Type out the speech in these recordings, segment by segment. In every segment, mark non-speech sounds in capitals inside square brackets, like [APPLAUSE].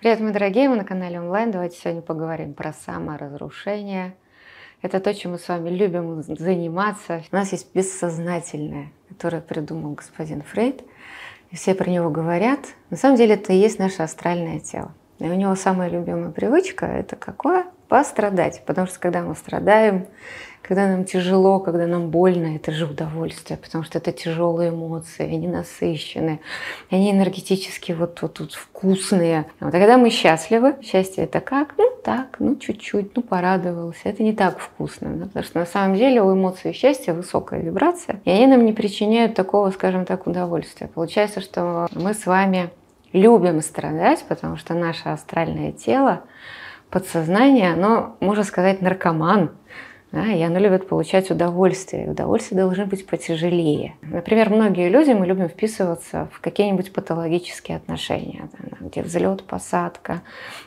Привет, мои дорогие, мы на канале онлайн. Давайте сегодня поговорим про саморазрушение. Это то, чем мы с вами любим заниматься. У нас есть бессознательное, которое придумал господин Фрейд. И все про него говорят. На самом деле это и есть наше астральное тело. И у него самая любимая привычка – это какое? Пострадать. Потому что когда мы страдаем, когда нам тяжело, когда нам больно, это же удовольствие, потому что это тяжелые эмоции, они насыщенные, они энергетически вот тут вот, вот вкусные. А когда мы счастливы, счастье это как? Ну так, ну чуть-чуть, ну порадовался. Это не так вкусно, да? потому что на самом деле у эмоций счастья высокая вибрация, и они нам не причиняют такого, скажем так, удовольствия. Получается, что мы с вами любим страдать, потому что наше астральное тело, подсознание, оно, можно сказать, наркоман. Да, и оно любит получать удовольствие. Удовольствие должны быть потяжелее. Например, многие люди, мы любим вписываться в какие-нибудь патологические отношения, да, где взлет, посадка,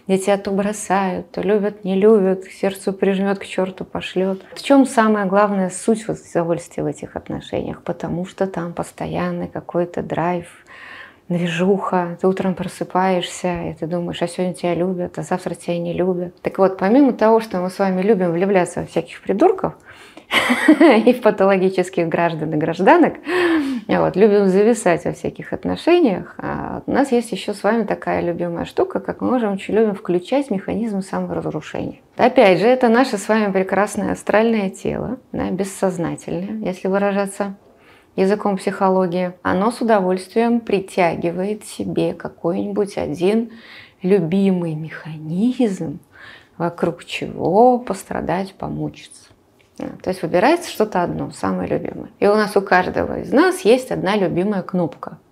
где тебя то бросают, то любят, не любят, сердцу прижмет, к черту пошлет. В чем самая главная суть удовольствия в этих отношениях? Потому что там постоянный какой-то драйв, движуха, ты утром просыпаешься, и ты думаешь, а сегодня тебя любят, а завтра тебя не любят. Так вот, помимо того, что мы с вами любим влюбляться в всяких придурков, [LAUGHS] и в патологических граждан и гражданок, вот, любим зависать во всяких отношениях, а у нас есть еще с вами такая любимая штука, как мы можем очень любим включать механизм саморазрушения. Опять же, это наше с вами прекрасное астральное тело, да, бессознательное, если выражаться языком психологии, оно с удовольствием притягивает себе какой-нибудь один любимый механизм, вокруг чего пострадать, помучиться. То есть выбирается что-то одно, самое любимое. И у нас у каждого из нас есть одна любимая кнопка –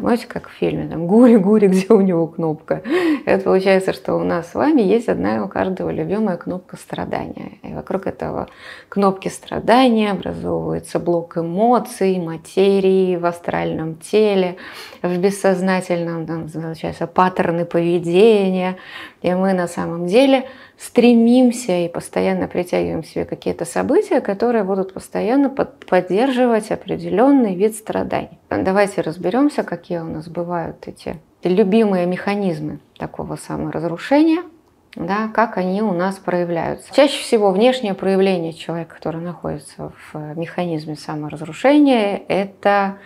знаете, как в фильме, там, Гури-Гури, где у него кнопка. Это получается, что у нас с вами есть одна у каждого любимая кнопка страдания. И вокруг этого кнопки страдания образовывается блок эмоций, материи в астральном теле, в бессознательном, там, получается, паттерны поведения. И мы на самом деле стремимся и постоянно притягиваем к себе какие-то события, которые будут постоянно поддерживать определенный вид страданий. Давайте разберемся, какие у нас бывают эти любимые механизмы такого саморазрушения, да, как они у нас проявляются. Чаще всего внешнее проявление человека, который находится в механизме саморазрушения, это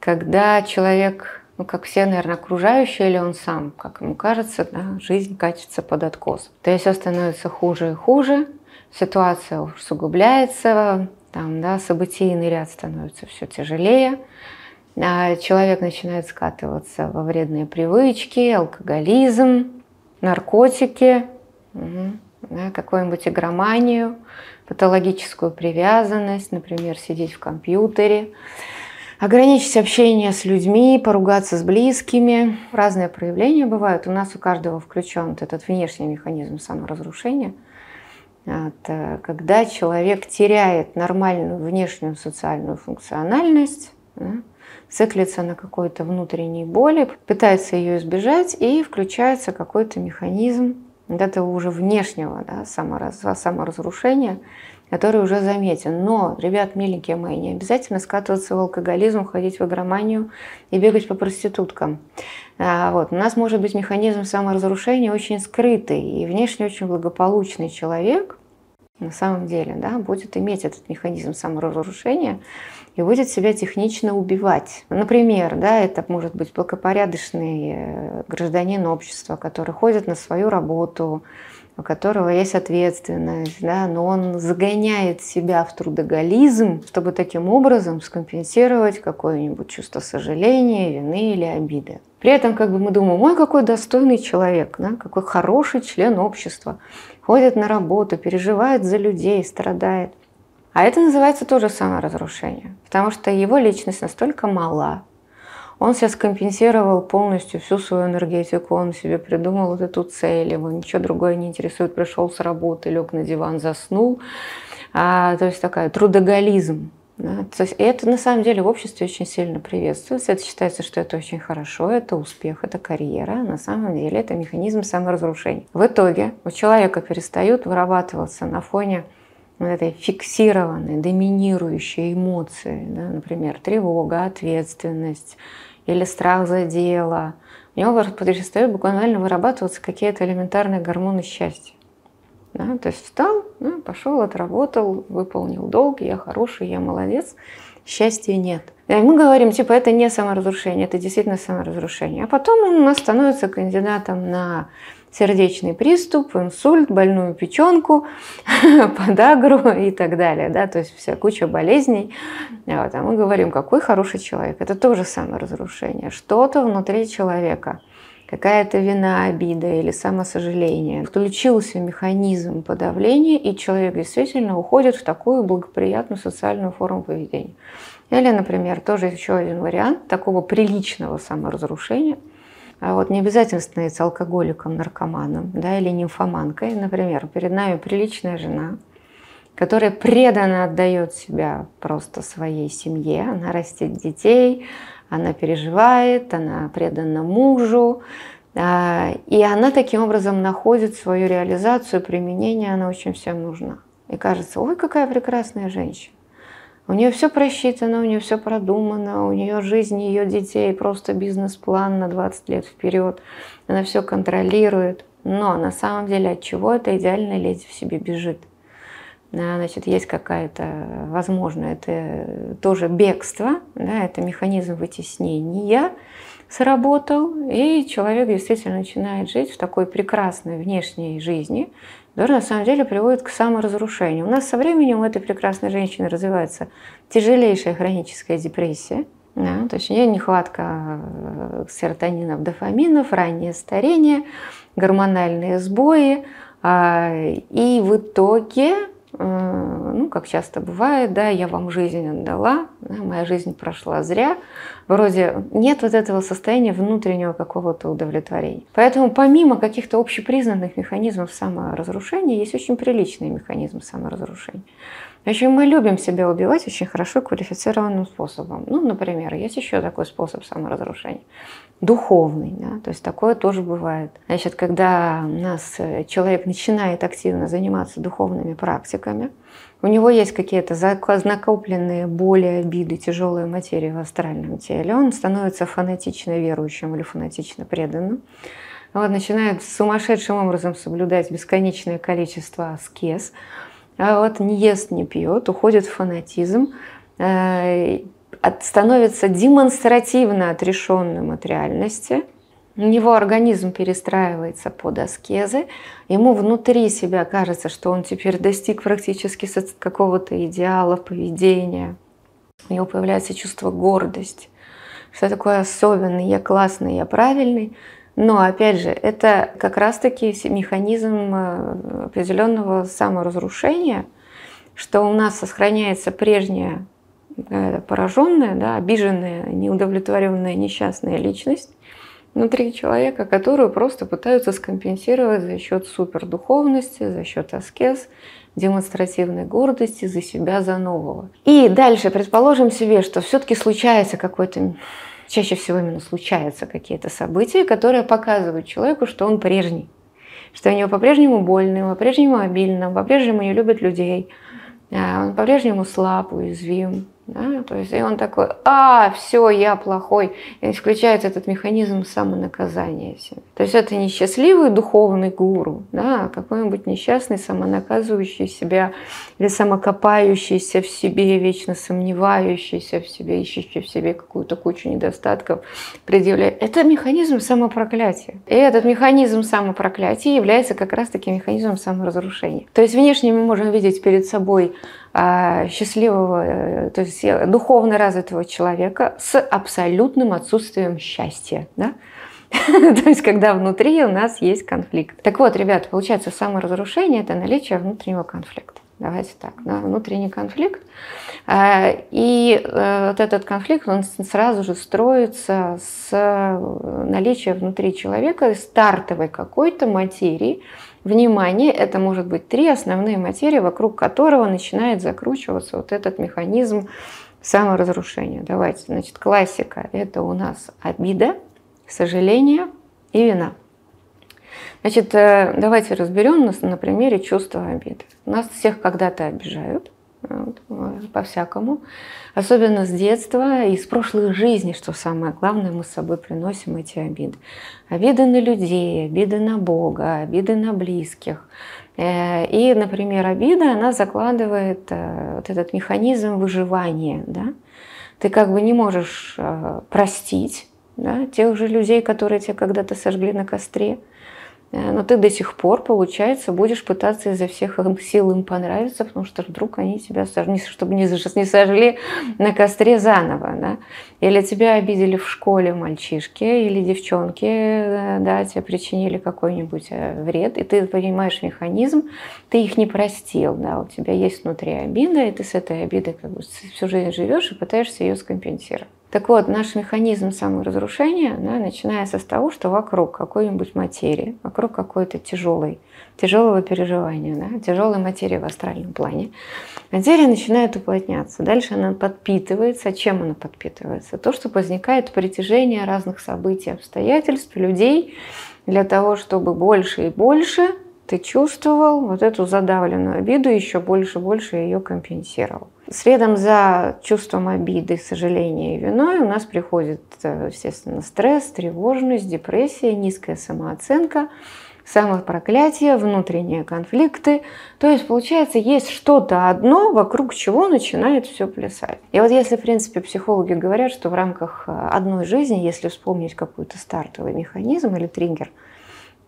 когда человек ну, как все, наверное, окружающие, или он сам, как ему кажется, да, жизнь катится под откос. То есть все становится хуже и хуже, ситуация усугубляется, там, да, событийный ряд становится все тяжелее, а человек начинает скатываться во вредные привычки, алкоголизм, наркотики, угу, да, какую-нибудь игроманию, патологическую привязанность, например, сидеть в компьютере, ограничить общение с людьми, поругаться с близкими. Разные проявления бывают. У нас у каждого включен этот внешний механизм саморазрушения. Это когда человек теряет нормальную внешнюю социальную функциональность, да, циклится на какой-то внутренней боли, пытается ее избежать, и включается какой-то механизм вот этого уже внешнего да, самораз, саморазрушения, который уже заметен. Но, ребят, миленькие мои, не обязательно скатываться в алкоголизм, ходить в игроманию и бегать по проституткам. А, вот. У нас может быть механизм саморазрушения очень скрытый, и внешне очень благополучный человек на самом деле да, будет иметь этот механизм саморазрушения и будет себя технично убивать. Например, да, это может быть благопорядочный э, гражданин общества, который ходит на свою работу, у которого есть ответственность, да, но он загоняет себя в трудоголизм, чтобы таким образом скомпенсировать какое-нибудь чувство сожаления, вины или обиды. При этом как бы мы думаем, ой, какой достойный человек, да, какой хороший член общества, ходит на работу, переживает за людей, страдает. А это называется тоже саморазрушение, потому что его личность настолько мала, он себе скомпенсировал полностью всю свою энергетику, он себе придумал вот эту цель, его ничего другое не интересует, пришел с работы, лег на диван, заснул. А, то есть такая трудоголизм. Да? То есть это на самом деле в обществе очень сильно приветствуется. Это считается, что это очень хорошо, это успех, это карьера. На самом деле это механизм саморазрушения. В итоге у человека перестают вырабатываться на фоне вот этой фиксированной, доминирующей эмоции, да, например, тревога, ответственность, или страх за дело, у него перестают буквально вырабатываться какие-то элементарные гормоны счастья. Да, то есть встал, да, пошел, отработал, выполнил долг, я хороший, я молодец, счастья нет. И мы говорим, типа, это не саморазрушение, это действительно саморазрушение. А потом он у нас становится кандидатом на сердечный приступ, инсульт, больную печенку, [LAUGHS] подагру и так далее. Да? То есть вся куча болезней. Вот. А мы говорим, какой хороший человек. Это тоже саморазрушение. Что-то внутри человека какая-то вина, обида или самосожаление. Включился механизм подавления, и человек действительно уходит в такую благоприятную социальную форму поведения. Или, например, тоже еще один вариант такого приличного саморазрушения – а вот не обязательно становиться алкоголиком, наркоманом да, или нимфоманкой. Например, перед нами приличная жена, которая преданно отдает себя просто своей семье. Она растет детей, она переживает, она предана мужу. А, и она таким образом находит свою реализацию, применение, она очень всем нужна. И кажется, ой, какая прекрасная женщина. У нее все просчитано, у нее все продумано, у нее жизнь ее детей просто бизнес-план на 20 лет вперед. Она все контролирует. Но на самом деле от чего эта идеальная леди в себе бежит? Значит, есть какая-то, возможно, это тоже бегство, да, это механизм вытеснения сработал, и человек действительно начинает жить в такой прекрасной внешней жизни, который на самом деле приводит к саморазрушению. У нас со временем у этой прекрасной женщины развивается тяжелейшая хроническая депрессия, да, то есть у нее нехватка э, серотонинов, дофаминов, раннее старение, гормональные сбои, а, и в итоге Э, ну, как часто бывает, да, я вам жизнь отдала, да, моя жизнь прошла зря. Вроде нет вот этого состояния внутреннего какого-то удовлетворения. Поэтому помимо каких-то общепризнанных механизмов саморазрушения, есть очень приличный механизм саморазрушения. Общем, мы любим себя убивать очень хорошо квалифицированным способом. Ну, например, есть еще такой способ саморазрушения духовный, да, то есть такое тоже бывает. Значит, когда у нас э, человек начинает активно заниматься духовными практиками, у него есть какие-то накопленные боли, обиды, тяжелые материи в астральном теле, он становится фанатично верующим или фанатично преданным, вот, начинает сумасшедшим образом соблюдать бесконечное количество аскез, вот не ест, не пьет, уходит в фанатизм, э, становится демонстративно отрешенным от реальности, у организм перестраивается под аскезы, ему внутри себя кажется, что он теперь достиг практически какого-то идеала поведения, у него появляется чувство гордости, что я такой особенный, я классный, я правильный. Но, опять же, это как раз-таки механизм э, определенного саморазрушения, что у нас сохраняется прежняя пораженная, да, обиженная, неудовлетворенная, несчастная личность внутри человека, которую просто пытаются скомпенсировать за счет супердуховности, за счет аскез, демонстративной гордости за себя, за нового. И дальше предположим себе, что все-таки случается какой-то чаще всего именно случаются какие-то события, которые показывают человеку, что он прежний, что у него по-прежнему больно, по-прежнему обильно, по-прежнему не любит людей, а он по-прежнему слаб, уязвим, да? То есть и он такой, а, все, я плохой. И включается этот механизм самонаказания себе. То есть это не счастливый духовный гуру, да, а какой-нибудь несчастный, самонаказывающий себя или самокопающийся в себе, вечно сомневающийся в себе, ищущий в себе какую-то кучу недостатков, предъявляет. Это механизм самопроклятия. И этот механизм самопроклятия является как раз-таки механизмом саморазрушения. То есть внешне мы можем видеть перед собой счастливого, э, то есть духовно развитого человека с абсолютным отсутствием счастья. Да? [LAUGHS] То есть, когда внутри у нас есть конфликт. Так вот, ребята, получается, саморазрушение – это наличие внутреннего конфликта. Давайте так, да, внутренний конфликт. А, и э, вот этот конфликт, он сразу же строится с э, наличия внутри человека стартовой какой-то материи, Внимание, это может быть три основные материи, вокруг которого начинает закручиваться вот этот механизм саморазрушения. Давайте, значит, классика – это у нас обида, сожаление и вина. Значит, э, давайте разберем нас на примере чувства обиды. Нас всех когда-то обижают, по-всякому. Особенно с детства и с прошлых жизней, что самое главное, мы с собой приносим эти обиды. Обиды на людей, обиды на Бога, обиды на близких. Э, и, например, обида, она закладывает э, вот этот механизм выживания. Да? Ты как бы не можешь э, простить да, тех же людей, которые тебя когда-то сожгли на костре. Э, но ты до сих пор, получается, будешь пытаться изо всех сил им понравиться, потому что вдруг они тебя сожгли, чтобы не сожгли на костре заново, да? Или тебя обидели в школе мальчишки или девчонки, э, да, тебе причинили какой-нибудь э, вред, и ты понимаешь механизм, ты их не простил, да, у тебя есть внутри обида, и ты с этой обидой как бы всю жизнь живешь и пытаешься ее скомпенсировать. Так вот, наш механизм саморазрушения да, начинается с того, что вокруг какой-нибудь материи, вокруг какой-то тяжелой, тяжелого переживания, да, тяжелой материи в астральном плане, материя начинает уплотняться. Дальше она подпитывается. Чем она подпитывается? То, что возникает притяжение разных событий, обстоятельств, людей для того, чтобы больше и больше ты чувствовал вот эту задавленную обиду, еще больше и больше ее компенсировал. Следом за чувством обиды, сожаления и виной у нас приходит, э, естественно, стресс, тревожность, депрессия, низкая самооценка, самопроклятие, внутренние конфликты. То есть, получается, есть что-то одно, вокруг чего начинает все плясать. И вот если, в принципе, психологи говорят, что в рамках э, одной жизни, если вспомнить какой-то стартовый механизм или триггер,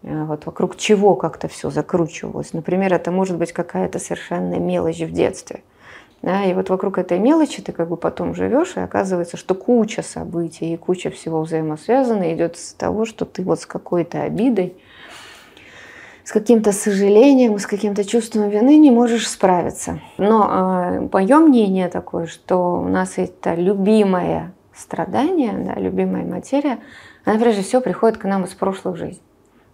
э, вот вокруг чего как-то все закручивалось. Например, это может быть какая-то совершенно мелочь в детстве – да, и вот вокруг этой мелочи ты как бы потом живешь, и оказывается, что куча событий и куча всего взаимосвязана идет с того, что ты вот с какой-то обидой, с каким-то сожалением, с каким-то чувством вины не можешь справиться. Но э, мое мнение такое, что у нас это любимое страдание, да, любимая материя, она прежде всего приходит к нам из прошлых жизней.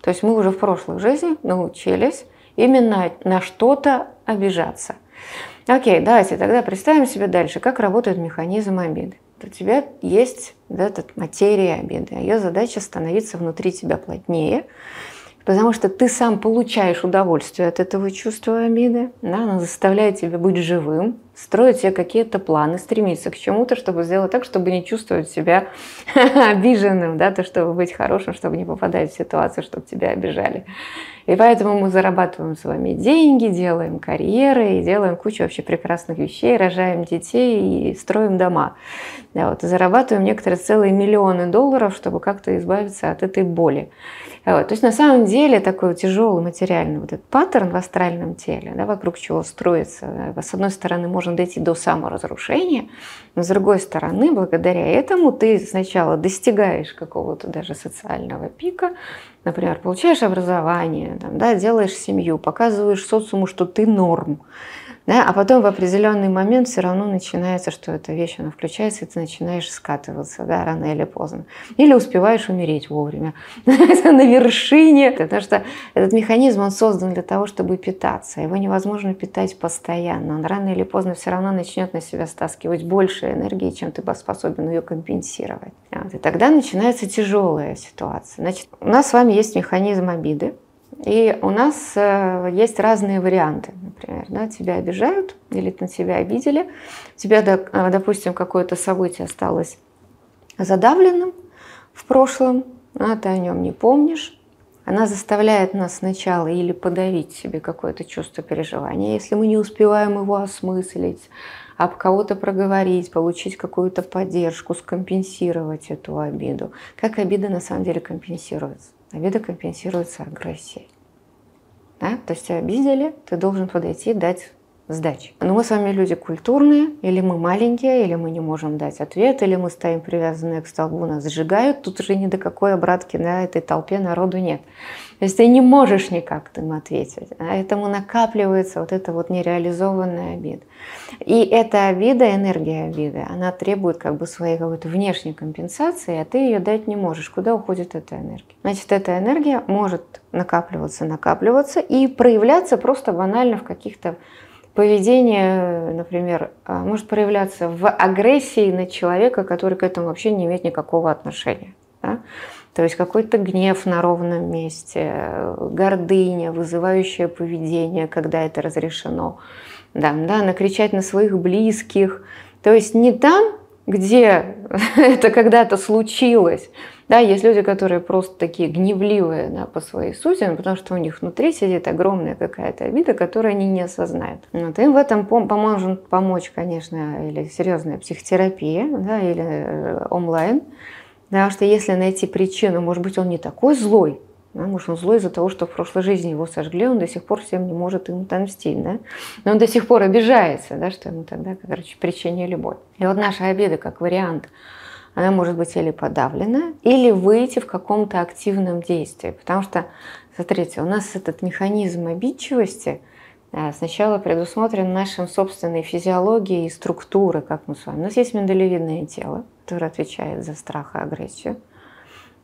То есть мы уже в прошлых жизнях научились именно на что-то обижаться. Окей, давайте тогда представим себе дальше, как работает механизм обиды. У тебя есть эта материя обиды, а ее задача становиться внутри тебя плотнее, потому что ты сам получаешь удовольствие от этого чувства обиды, да, она заставляет тебя быть живым, строить себе какие-то планы, стремиться к чему-то, чтобы сделать так, чтобы не чувствовать себя [LAUGHS] обиженным, да, то, чтобы быть хорошим, чтобы не попадать в ситуацию, чтобы тебя обижали. И поэтому мы зарабатываем с вами деньги, делаем карьеры и делаем кучу вообще прекрасных вещей, рожаем детей и строим дома. Да, вот, и зарабатываем некоторые целые миллионы долларов, чтобы как-то избавиться от этой боли. Вот, то есть на самом деле такой тяжелый материальный вот этот паттерн в астральном теле, да, вокруг чего строится, с одной стороны можно дойти до саморазрушения, но с другой стороны, благодаря этому ты сначала достигаешь какого-то даже социального пика, Например, получаешь образование, там, да, делаешь семью, показываешь социуму, что ты норм. Да, а потом в определенный момент все равно начинается, что эта вещь, она включается, и ты начинаешь скатываться, да, рано или поздно. Или успеваешь умереть вовремя. [LAUGHS] На вершине. Потому что этот механизм, он создан для того, чтобы питаться. Его невозможно питать постоянно. Он рано или поздно все равно начнет на себя стаскивать больше энергии, чем ты способен ее компенсировать. Вот. И тогда начинается тяжелая ситуация. Значит, у нас с вами есть механизм обиды, и у нас э, есть разные варианты. Например, да, тебя обижают или на тебя обидели. У тебя, э, допустим, какое-то событие осталось задавленным в прошлом, а ты о нем не помнишь. Она заставляет нас сначала или подавить себе какое-то чувство переживания, если мы не успеваем его осмыслить, об кого-то проговорить, получить какую-то поддержку, скомпенсировать эту обиду. Как обида на самом деле компенсируется? Обида компенсируется агрессией. Да? То есть обидели, ты должен подойти дать сдачи. Но мы с вами люди культурные, или мы маленькие, или мы не можем дать ответ, или мы стоим привязанные к столбу, нас сжигают, тут уже ни до какой обратки на этой толпе народу нет. То есть ты не можешь никак им ответить. А этому накапливается вот эта вот нереализованная обида. И эта обида, энергия обиды, она требует как бы своей какой-то внешней компенсации, а ты ее дать не можешь. Куда уходит эта энергия? Значит, эта энергия может накапливаться, накапливаться и проявляться просто банально в каких-то поведение, например, а, может проявляться в агрессии на человека, который к этому вообще не имеет никакого отношения. Да? То есть какой-то гнев на ровном месте, гордыня, вызывающее поведение, когда это разрешено. Да, да, накричать на своих близких. То есть не там, где [LAUGHS] это когда-то случилось. Да, есть люди, которые просто такие гневливые да, по своей сути, ну, потому что у них внутри сидит огромная какая-то обида, которую они не осознают. Вот, им в этом поможет помочь, конечно, или серьезная психотерапия, да, или э, онлайн. Потому что если найти причину, может быть, он не такой злой, да, может, он злой из-за того, что в прошлой жизни его сожгли, он до сих пор всем не может им отомстить, да? но он до сих пор обижается, да, что ему тогда, короче, причине любовь. И вот наша обида как вариант, она может быть или подавлена, или выйти в каком-то активном действии. Потому что, смотрите, у нас этот механизм обидчивости э, сначала предусмотрен нашей собственной физиологией и структурой, как мы с вами. У нас есть миндалевидное тело, которое отвечает за страх и агрессию.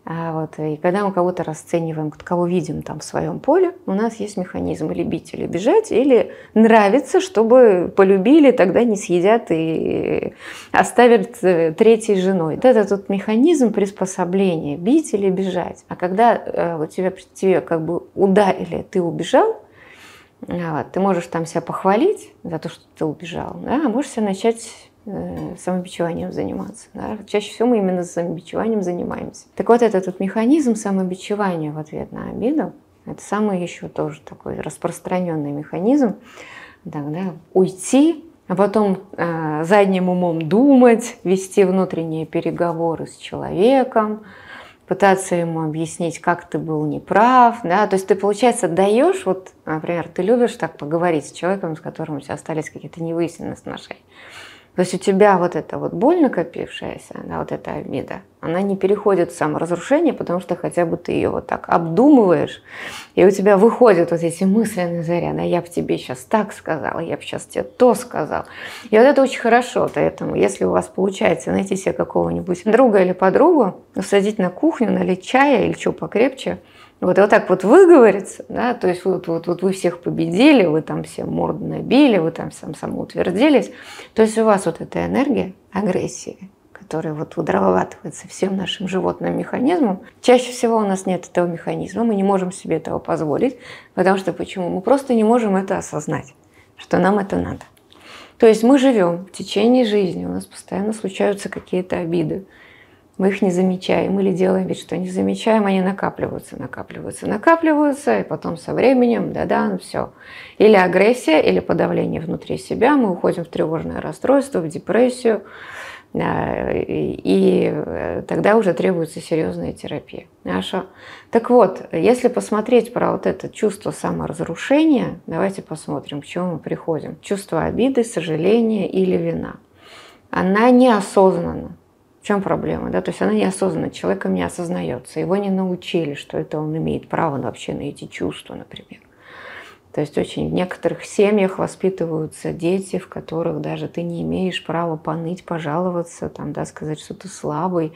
А вот, и когда мы кого-то расцениваем, кого видим там в своем поле, у нас есть механизм или бить, или бежать, или нравится, чтобы полюбили, тогда не съедят и оставят э, третьей женой. Вот это тут механизм приспособления, бить или бежать. А когда э, вот тебя, тебе как бы ударили, ты убежал, вот, ты можешь там себя похвалить за то, что ты убежал, да, а можешь себя начать Э, самобичеванием заниматься. Да? Чаще всего мы именно самобичеванием занимаемся. Так вот, этот вот механизм самобичевания в ответ на обиду, это самый еще тоже такой распространенный механизм, тогда уйти, а потом э, задним умом думать, вести внутренние переговоры с человеком, пытаться ему объяснить, как ты был неправ, да, то есть ты, получается, даешь, вот, например, ты любишь так поговорить с человеком, с которым у тебя остались какие-то невыясненные отношения, то есть у тебя вот эта вот боль накопившаяся, да, вот эта обида, она не переходит в саморазрушение, потому что хотя бы ты ее вот так обдумываешь, и у тебя выходят вот эти мысленные заряды, я бы тебе сейчас так сказала, я бы сейчас тебе то сказал. И вот это очень хорошо, поэтому если у вас получается найти себе какого-нибудь друга или подругу, усадить на кухню, налить чая или что покрепче – вот, и вот так вот выговориться, да, то есть вот, вот, вот вы всех победили, вы там все морды набили, вы там сам самоутвердились. То есть у вас вот эта энергия агрессии, которая вот удрабатывается всем нашим животным механизмом, чаще всего у нас нет этого механизма, мы не можем себе этого позволить, потому что почему? Мы просто не можем это осознать, что нам это надо. То есть мы живем в течение жизни, у нас постоянно случаются какие-то обиды, мы их не замечаем или делаем вид, что не замечаем, они накапливаются, накапливаются, накапливаются, и потом со временем, да-да, ну все. Или агрессия, или подавление внутри себя, мы уходим в тревожное расстройство, в депрессию, и э, тогда уже требуется серьезная терапия. Хорошо. Так вот, если посмотреть про вот это чувство саморазрушения, давайте посмотрим, к чему мы приходим. Чувство обиды, сожаления или вина. Она неосознанна. В чем проблема? Да? То есть она неосознанно, человеком не осознается. Его не научили, что это он имеет право вообще на эти чувства, например. То есть очень в некоторых семьях воспитываются дети, в которых даже ты не имеешь права поныть, пожаловаться, там, да, сказать, что ты слабый.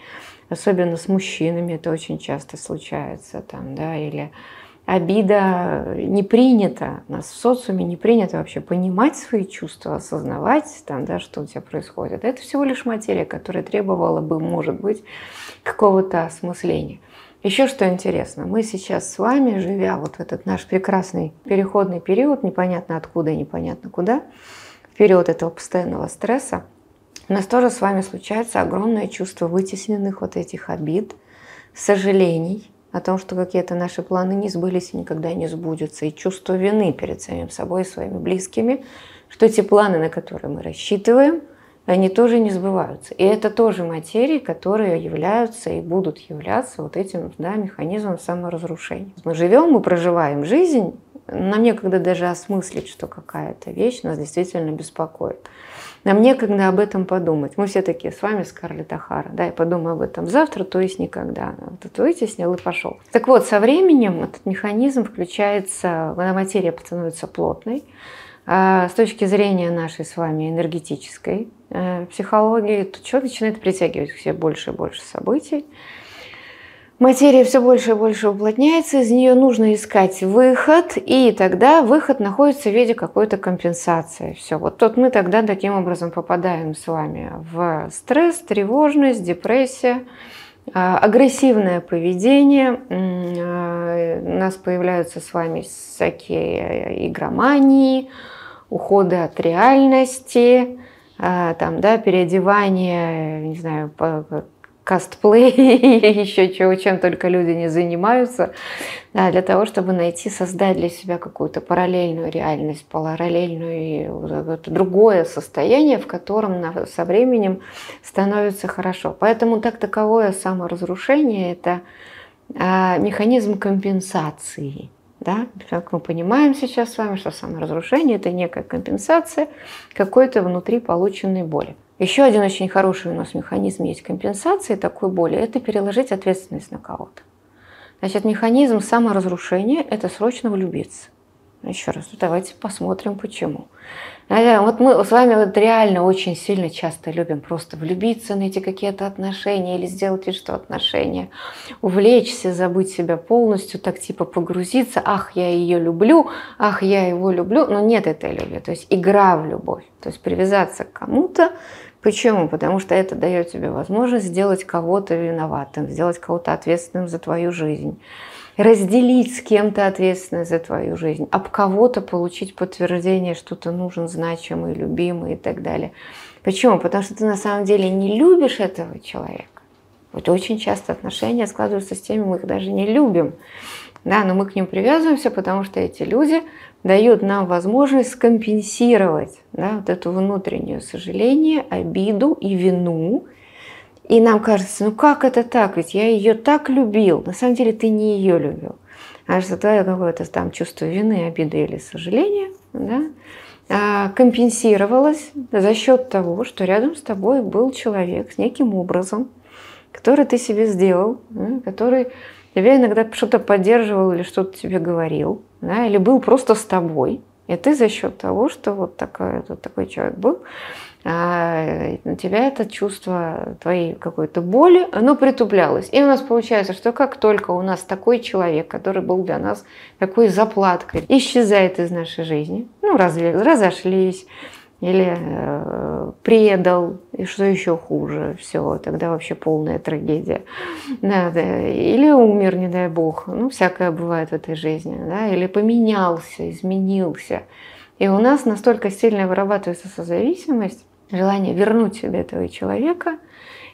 Особенно с мужчинами это очень часто случается. Там, да, или обида не принята, у нас в социуме не принято вообще понимать свои чувства, осознавать, там, да, что у тебя происходит. Это всего лишь материя, которая требовала бы, может быть, какого-то осмысления. Еще что интересно, мы сейчас с вами, живя вот в этот наш прекрасный переходный период, непонятно откуда и непонятно куда, период этого постоянного стресса, у нас тоже с вами случается огромное чувство вытесненных вот этих обид, сожалений, о том, что какие-то наши планы не сбылись и никогда не сбудутся, и чувство вины перед самим собой и своими близкими, что те планы, на которые мы рассчитываем, они тоже не сбываются. И это тоже материи, которые являются и будут являться вот этим да, механизмом саморазрушения. Мы живем, мы проживаем жизнь, нам некогда даже осмыслить, что какая-то вещь нас действительно беспокоит. Нам некогда об этом подумать. Мы все такие с вами, Скарлетт Ахара. Да, я подумаю об этом завтра, то есть никогда. Вот это вытеснил и пошел. Так вот, со временем этот механизм включается, когда материя становится плотной, а с точки зрения нашей с вами энергетической э, психологии, то человек начинает притягивать к себе больше и больше событий, Материя все больше и больше уплотняется, из нее нужно искать выход, и тогда выход находится в виде какой-то компенсации. Все, вот тут мы тогда таким образом попадаем с вами в стресс, тревожность, депрессия, а, агрессивное поведение, а, у нас появляются с вами всякие игромании, уходы от реальности, а, там, да, переодевание, не знаю, кастплей или [LAUGHS] еще чего, чем только люди не занимаются, да, для того, чтобы найти, создать для себя какую-то параллельную реальность, параллельную другое состояние, в котором со временем становится хорошо. Поэтому так таковое саморазрушение – это а, механизм компенсации. Да? Как мы понимаем сейчас с вами, что саморазрушение – это некая компенсация какой-то внутри полученной боли. Еще один очень хороший у нас механизм есть компенсации такой боли – это переложить ответственность на кого-то. Значит, механизм саморазрушения – это срочно влюбиться. Еще раз, давайте посмотрим, почему. Вот мы с вами вот реально очень сильно часто любим просто влюбиться, найти какие-то отношения или сделать вид, что отношения, увлечься, забыть себя полностью, так типа погрузиться, ах, я ее люблю, ах, я его люблю, но нет этой любви, то есть игра в любовь, то есть привязаться к кому-то, Почему? Потому что это дает тебе возможность сделать кого-то виноватым, сделать кого-то ответственным за твою жизнь, разделить с кем-то ответственность за твою жизнь, об кого-то получить подтверждение, что ты нужен, значимый, любимый и так далее. Почему? Потому что ты на самом деле не любишь этого человека. Вот очень часто отношения складываются с теми, мы их даже не любим. Да, но мы к ним привязываемся, потому что эти люди дают нам возможность скомпенсировать да, вот это внутреннее сожаление, обиду и вину. И нам кажется, ну как это так, ведь я ее так любил. На самом деле ты не ее любил. А что твое какое-то там чувство вины, обиды или сожаления да, а, компенсировалось за счет того, что рядом с тобой был человек с неким образом, который ты себе сделал, который тебя иногда что-то поддерживал или что-то тебе говорил, да, или был просто с тобой. И ты за счет того, что вот такой, вот такой человек был, а, у тебя это чувство твоей какой-то боли, оно притуплялось. И у нас получается, что как только у нас такой человек, который был для нас такой заплаткой, исчезает из нашей жизни, ну, разве, разошлись, или э, предал, и что еще хуже, все, тогда вообще полная трагедия. Да, да. Или умер, не дай бог, ну, всякое бывает в этой жизни, да, или поменялся, изменился. И у нас настолько сильно вырабатывается созависимость, желание вернуть себе этого человека,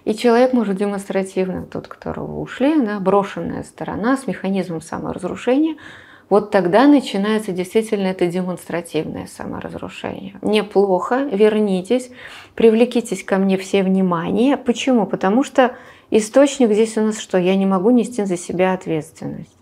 и человек может демонстративно, тот, которого ушли, да, брошенная сторона с механизмом саморазрушения – вот тогда начинается действительно это демонстративное саморазрушение. Неплохо, вернитесь, привлекитесь ко мне все внимание. Почему? Потому что источник здесь у нас что? Я не могу нести за себя ответственность.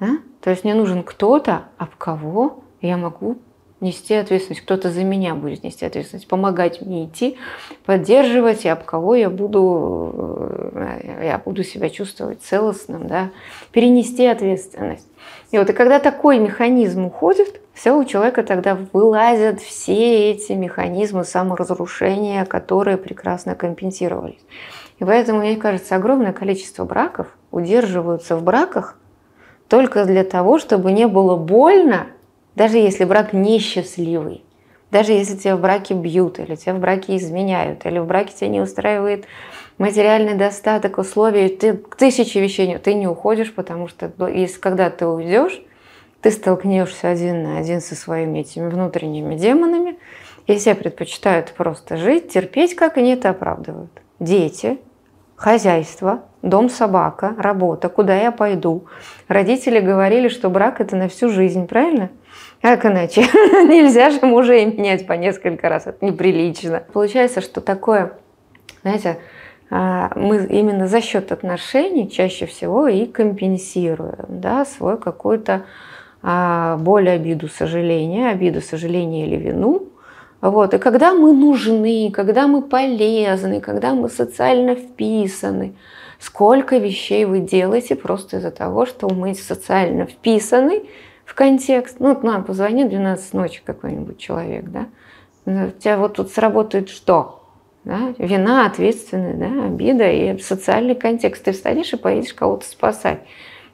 Да? То есть мне нужен кто-то, об кого я могу нести ответственность, кто-то за меня будет нести ответственность, помогать мне идти, поддерживать, и об кого я буду, э, я буду себя чувствовать целостным, да, перенести ответственность. И вот и когда такой механизм уходит, все у человека тогда вылазят все эти механизмы саморазрушения, которые прекрасно компенсировались. И поэтому, мне кажется, огромное количество браков удерживаются в браках только для того, чтобы не было больно даже если брак несчастливый, даже если тебя в браке бьют, или тебя в браке изменяют, или в браке тебя не устраивает материальный достаток, условия, ты тысячи вещей, ты не уходишь, потому что если, когда ты уйдешь, ты столкнешься один на один со своими этими внутренними демонами, и все предпочитают просто жить, терпеть, как они это оправдывают. Дети, хозяйство, дом, собака, работа, куда я пойду. Родители говорили, что брак это на всю жизнь, правильно? Как иначе? [LAUGHS] Нельзя же мужей менять по несколько раз, это неприлично. Получается, что такое, знаете, а, мы именно за счет отношений чаще всего и компенсируем да, свой какой-то а, боль, обиду, сожаление, обиду, сожаление или вину. Вот. И когда мы нужны, когда мы полезны, когда мы социально вписаны, сколько вещей вы делаете просто из-за того, что мы социально вписаны, в контекст. Ну, к нам позвонит 12 ночи какой-нибудь человек, да. У тебя вот тут сработает что? Да? Вина, ответственность, да, обида и социальный контекст. Ты встанешь и поедешь кого-то спасать.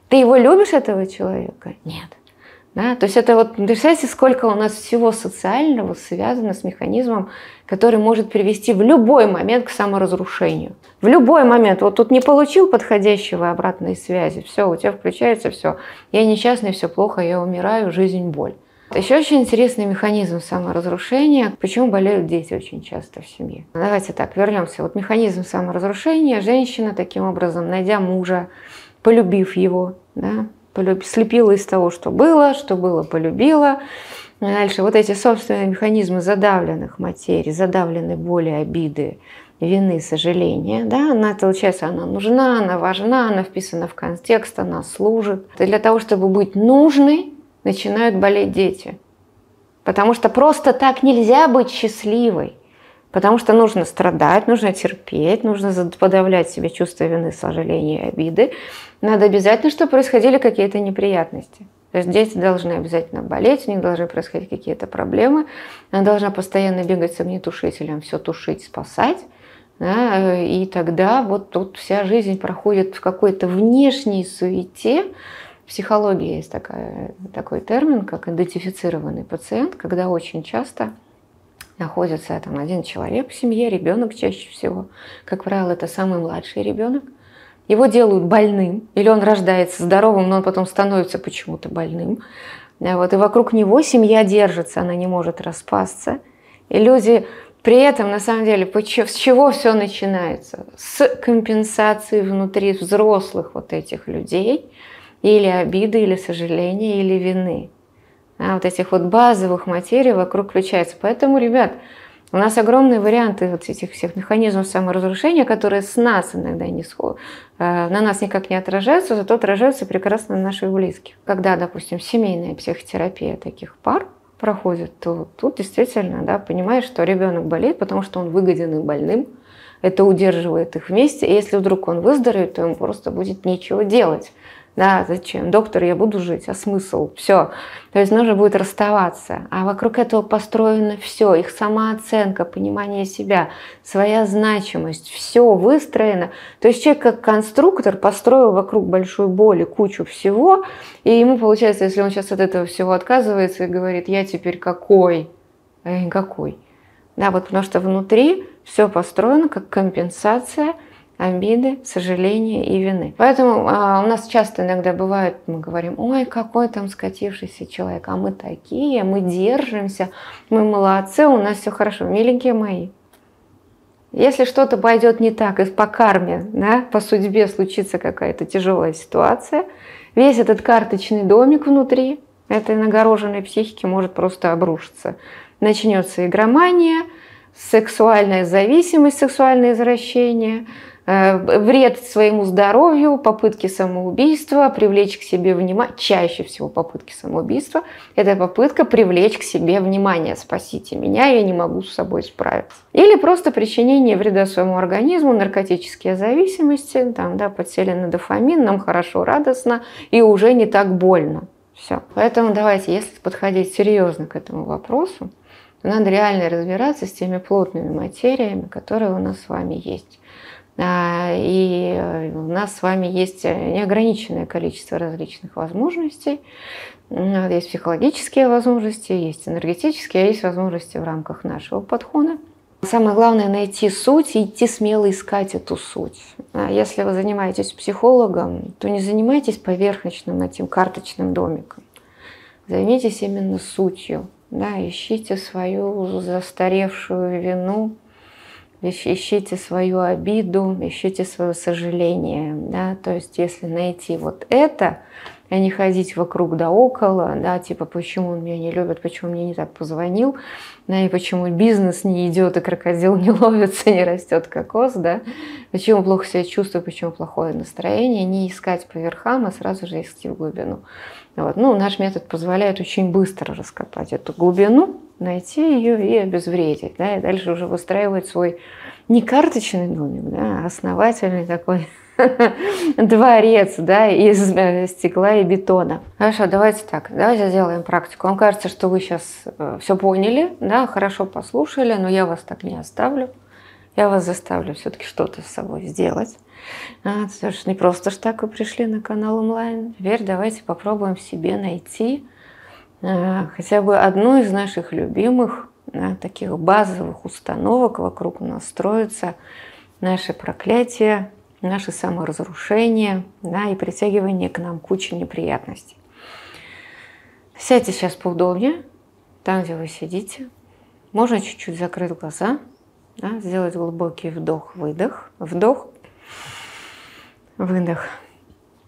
Ты его любишь, этого человека? Нет. Да? То есть это вот, представьте, сколько у нас всего социального связано с механизмом, который может привести в любой момент к саморазрушению. В любой момент. Вот тут не получил подходящего обратной связи, все, у тебя включается все. Я несчастный, все плохо, я умираю, жизнь, боль. Еще очень интересный механизм саморазрушения. Почему болеют дети очень часто в семье? Давайте так, вернемся. Вот механизм саморазрушения. Женщина таким образом, найдя мужа, полюбив его, да, полюб... слепила из того, что было, что было, полюбила. Дальше вот эти собственные механизмы задавленных материй, задавленной боли, обиды, вины, сожаления, да, она, получается, она нужна, она важна, она вписана в контекст, она служит. И для того, чтобы быть нужной, начинают болеть дети. Потому что просто так нельзя быть счастливой. Потому что нужно страдать, нужно терпеть, нужно подавлять себе чувство вины, сожаления и обиды. Надо обязательно, чтобы происходили какие-то неприятности. То есть дети должны обязательно болеть, у них должны происходить какие-то проблемы. Она должна постоянно бегать с огнетушителем, все тушить, спасать. Да, и тогда вот тут вся жизнь проходит в какой-то внешней суете, психологии есть такая, такой термин, как идентифицированный пациент, когда очень часто находится там один человек в семье, ребенок чаще всего. Как правило, это самый младший ребенок. Его делают больным, или он рождается здоровым, но он потом становится почему-то больным. Вот, и вокруг него семья держится, она не может распасться. И люди при этом, на самом деле, с чего все начинается? С компенсации внутри взрослых вот этих людей – или обиды, или сожаления, или вины. А вот этих вот базовых материй вокруг включается. Поэтому, ребят, у нас огромные варианты вот этих всех механизмов саморазрушения, которые с нас иногда не сход... Э, на нас никак не отражаются, зато отражаются прекрасно на наших близких. Когда, допустим, семейная психотерапия таких пар проходит, то тут действительно да, понимаешь, что ребенок болеет, потому что он выгоден и больным, это удерживает их вместе, и если вдруг он выздоровеет, то ему просто будет нечего делать. Да, зачем? Доктор, я буду жить, а смысл? Все. То есть нужно будет расставаться. А вокруг этого построено все. Их самооценка, понимание себя, своя значимость. Все выстроено. То есть человек как конструктор построил вокруг большой боли кучу всего. И ему получается, если он сейчас от этого всего отказывается и говорит, я теперь какой? А я никакой. Да, вот потому что внутри все построено как компенсация – обиды, сожаления и вины. Поэтому а, у нас часто иногда бывает, мы говорим, ой, какой там скатившийся человек, а мы такие, мы держимся, мы молодцы, у нас все хорошо. Миленькие мои, если что-то пойдет не так, и по карме, да, по судьбе случится какая-то тяжелая ситуация, весь этот карточный домик внутри этой нагороженной психики может просто обрушиться. Начнется игромания, сексуальная зависимость, сексуальное извращение – вред своему здоровью, попытки самоубийства, привлечь к себе внимание, чаще всего попытки самоубийства, это попытка привлечь к себе внимание, спасите меня, я не могу с собой справиться. Или просто причинение вреда своему организму, наркотические зависимости, там, да, подсели на дофамин, нам хорошо, радостно и уже не так больно. Все. Поэтому давайте, если подходить серьезно к этому вопросу, надо реально разбираться с теми плотными материями, которые у нас с вами есть. А, и э, у нас с вами есть э, неограниченное количество различных возможностей. Есть психологические возможности, есть энергетические, а есть возможности в рамках нашего подхода. Самое главное найти суть и идти смело искать эту суть. А если вы занимаетесь психологом, то не занимайтесь поверхностным этим карточным домиком. Займитесь именно сутью. Да, ищите свою застаревшую вину, ищите свою обиду, ищите свое сожаление. Да? То есть если найти вот это, а не ходить вокруг да около, да, типа, почему он меня не любит, почему мне не так позвонил, да, и почему бизнес не идет, и крокодил не [LAUGHS] ловится, не растет кокос, да, почему плохо себя чувствую, почему плохое настроение, не искать по верхам, а сразу же искать в глубину. Вот. Ну, наш метод позволяет очень быстро раскопать эту глубину, найти ее и обезвредить, да, и дальше уже выстраивать свой не карточный домик, да, а основательный такой [LAUGHS] дворец, да, из э, стекла и бетона. Хорошо, давайте так, давайте сделаем практику. Вам кажется, что вы сейчас э, все поняли, да, хорошо послушали, но я вас так не оставлю. Я вас заставлю все-таки что-то с собой сделать. А, это же не просто ж так вы пришли на канал онлайн. Теперь давайте попробуем себе найти хотя бы одну из наших любимых да, таких базовых установок вокруг нас строится наше проклятие, наше саморазрушение да, и притягивание к нам кучи неприятностей. Сядьте сейчас поудобнее, там, где вы сидите. Можно чуть-чуть закрыть глаза, да, сделать глубокий вдох-выдох. Вдох, выдох.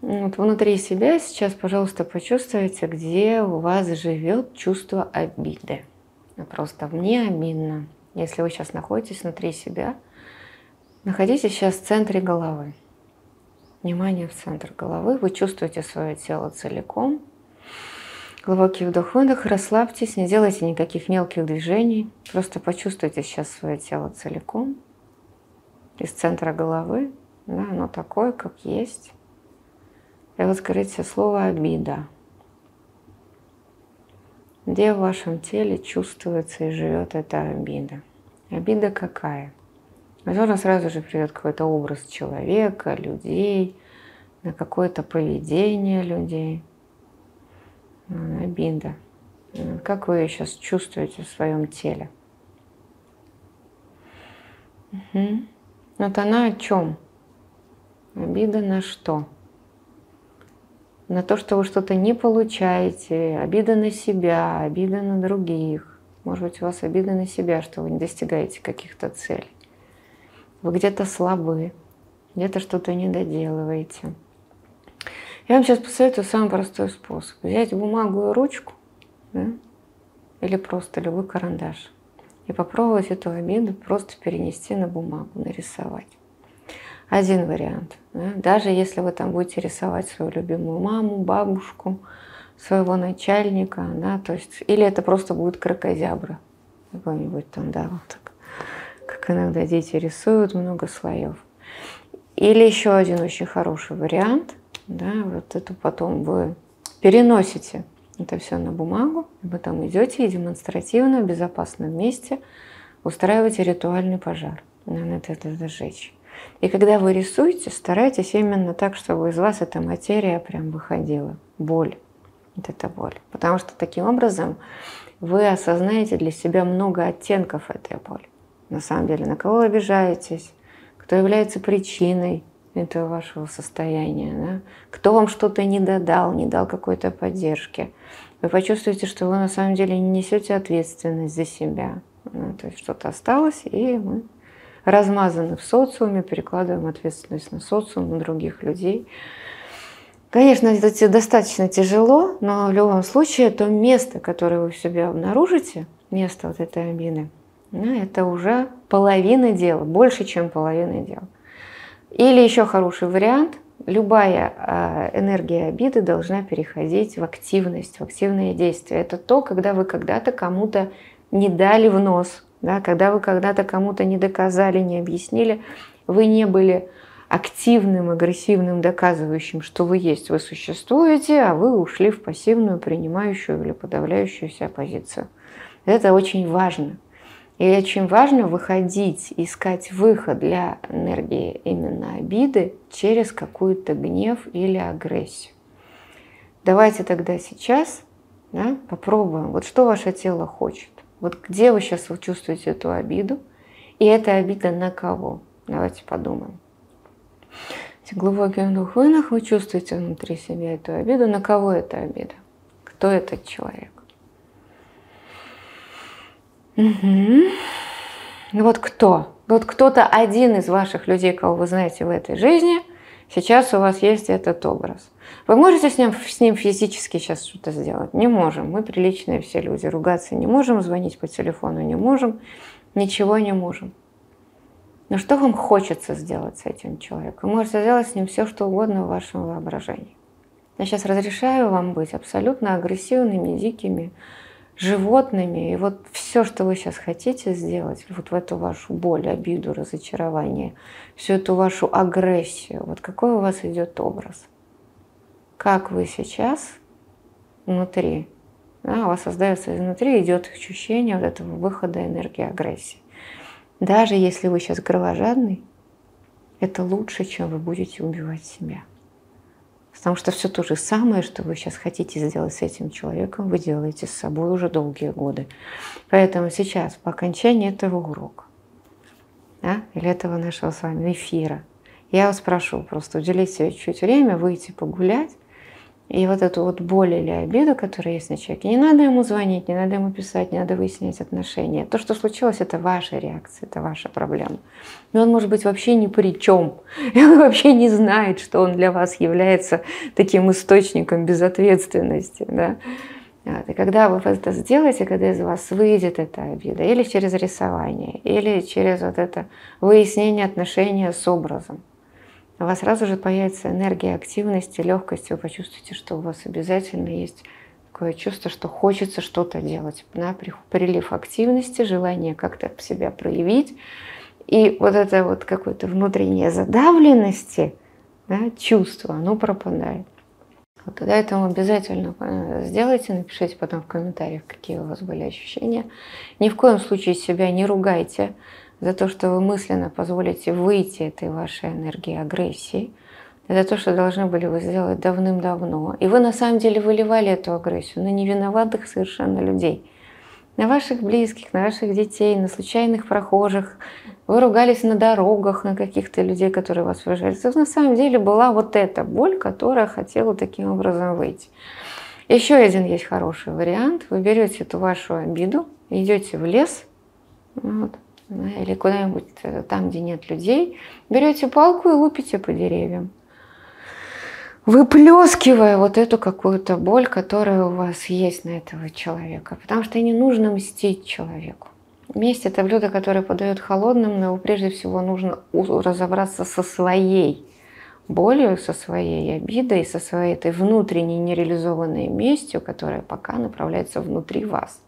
Вот внутри себя сейчас, пожалуйста, почувствуйте, где у вас живет чувство обиды. Просто мне обидно. Если вы сейчас находитесь внутри себя, находитесь сейчас в центре головы. Внимание в центр головы. Вы чувствуете свое тело целиком. Глубокий вдох-выдох, расслабьтесь, не делайте никаких мелких движений. Просто почувствуйте сейчас свое тело целиком. Из центра головы, да, оно такое, как есть. Вот скажите слово «обида». Где в вашем теле чувствуется и живет эта обида? Обида какая? Возможно, сразу же придет какой-то образ человека, людей, на какое-то поведение людей. Обида. Как вы ее сейчас чувствуете в своем теле? Угу. Вот она о чем? Обида на что? На то, что вы что-то не получаете, обида на себя, обида на других. Может быть, у вас обида на себя, что вы не достигаете каких-то целей. Вы где-то слабы, где-то что-то не доделываете. Я вам сейчас посоветую самый простой способ. Взять бумагу и ручку, да, или просто любой карандаш, и попробовать эту обиду просто перенести на бумагу, нарисовать один вариант. Да? Даже если вы там будете рисовать свою любимую маму, бабушку, своего начальника, да, то есть, или это просто будет крокозябра, какой-нибудь там, да, вот так, как иногда дети рисуют, много слоев. Или еще один очень хороший вариант, да, вот это потом вы переносите это все на бумагу, вы там идете и демонстративно в безопасном месте устраиваете ритуальный пожар. Надо это, сжечь. И когда вы рисуете, старайтесь именно так, чтобы из вас эта материя прям выходила. Боль. Вот это боль. Потому что таким образом вы осознаете для себя много оттенков этой боли. На самом деле, на кого вы обижаетесь, кто является причиной этого вашего состояния, да? кто вам что-то не додал, не дал какой-то поддержки. Вы почувствуете, что вы на самом деле не несете ответственность за себя. Ну, то есть что-то осталось, и мы размазаны в социуме, перекладываем ответственность на социум, на других людей. Конечно, это достаточно тяжело, но в любом случае то место, которое вы в себе обнаружите, место вот этой обиды, ну, это уже половина дела, больше, чем половина дела. Или еще хороший вариант, любая а, энергия обиды должна переходить в активность, в активные действия. Это то, когда вы когда-то кому-то не дали в нос, да, когда вы когда-то кому-то не доказали, не объяснили, вы не были активным, агрессивным, доказывающим, что вы есть, вы существуете, а вы ушли в пассивную, принимающую или подавляющую себя позицию. Это очень важно. И очень важно выходить, искать выход для энергии именно обиды через какую-то гнев или агрессию. Давайте тогда сейчас да, попробуем, вот что ваше тело хочет. Вот где вы сейчас чувствуете эту обиду? И эта обида на кого? Давайте подумаем. Глубокий вдох, выдох, вы чувствуете внутри себя эту обиду. На кого эта обида? Кто этот человек? Угу. Вот кто? Вот кто-то один из ваших людей, кого вы знаете в этой жизни, сейчас у вас есть этот образ. Вы можете с ним, с ним физически сейчас что-то сделать? Не можем. Мы приличные все люди. Ругаться не можем, звонить по телефону не можем, ничего не можем. Но что вам хочется сделать с этим человеком? Вы можете сделать с ним все, что угодно в вашем воображении. Я сейчас разрешаю вам быть абсолютно агрессивными, дикими животными. И вот все, что вы сейчас хотите сделать, вот в эту вашу боль, обиду, разочарование, всю эту вашу агрессию, вот какой у вас идет образ – как вы сейчас внутри, да, у вас создается изнутри, идет ощущение вот этого выхода энергии агрессии. Даже если вы сейчас кровожадный, это лучше, чем вы будете убивать себя. Потому что все то же самое, что вы сейчас хотите сделать с этим человеком, вы делаете с собой уже долгие годы. Поэтому сейчас, по окончании этого урока, да, или этого нашего с вами эфира, я вас прошу просто уделить себе чуть время, выйти погулять, и вот эту вот боль или обиду, которая есть на человеке, не надо ему звонить, не надо ему писать, не надо выяснять отношения. То, что случилось, это ваша реакция, это ваша проблема. И он может быть вообще ни при чем. И он вообще не знает, что он для вас является таким источником безответственности. Да? Вот. И когда вы это сделаете, когда из вас выйдет эта обида, или через рисование, или через вот это выяснение отношения с образом, у вас сразу же появится энергия активности, легкости, вы почувствуете, что у вас обязательно есть такое чувство, что хочется что-то делать. Да? Прилив активности, желание как-то себя проявить. И вот это вот какое-то внутреннее задавленности, да, чувство, оно пропадает. Вот тогда этому обязательно э, сделайте, напишите потом в комментариях, какие у вас были ощущения. Ни в коем случае себя не ругайте за то, что вы мысленно позволите выйти этой вашей энергии агрессии. Это то, что должны были вы сделать давным-давно. И вы на самом деле выливали эту агрессию на невиноватых совершенно людей. На ваших близких, на ваших детей, на случайных прохожих. Вы ругались на дорогах, на каких-то людей, которые вас выезжали. Это на самом деле была вот эта боль, которая хотела таким образом выйти. Еще один есть хороший вариант. Вы берете эту вашу обиду, идете в лес, вот, или куда-нибудь э, там, где нет людей, берете палку и лупите по деревьям, выплескивая вот эту какую-то боль, которая у вас есть на этого человека. Потому что не нужно мстить человеку. Месть – это блюдо, которое подает холодным, но прежде всего нужно разобраться со своей болью, со своей обидой, со своей этой внутренней нереализованной местью, которая пока направляется внутри вас.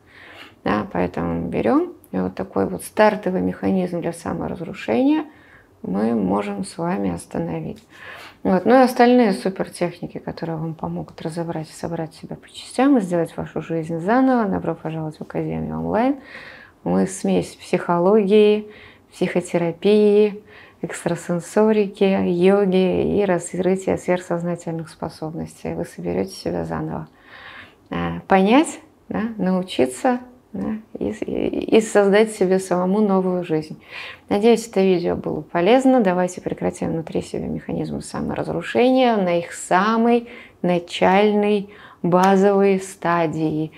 Да, поэтому берем и вот такой вот стартовый механизм для саморазрушения мы можем с вами остановить. Вот. Ну и остальные супертехники, которые вам помогут разобрать и собрать себя по частям и сделать вашу жизнь заново, добро пожаловать в Академию онлайн. Мы смесь психологии, психотерапии, экстрасенсорики, йоги и раскрытия сверхсознательных способностей. Вы соберете себя заново. А, понять, да, научиться да, и, и создать себе самому новую жизнь. Надеюсь, это видео было полезно. Давайте прекратим внутри себя механизмы саморазрушения на их самой начальной базовой стадии.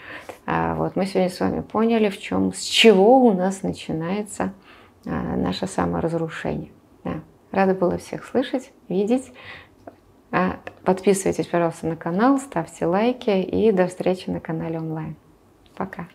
А, вот мы сегодня с вами поняли, в чем, с чего у нас начинается а, наше саморазрушение. Да. Рада была всех слышать, видеть. А, подписывайтесь, пожалуйста, на канал, ставьте лайки и до встречи на канале онлайн. Пока.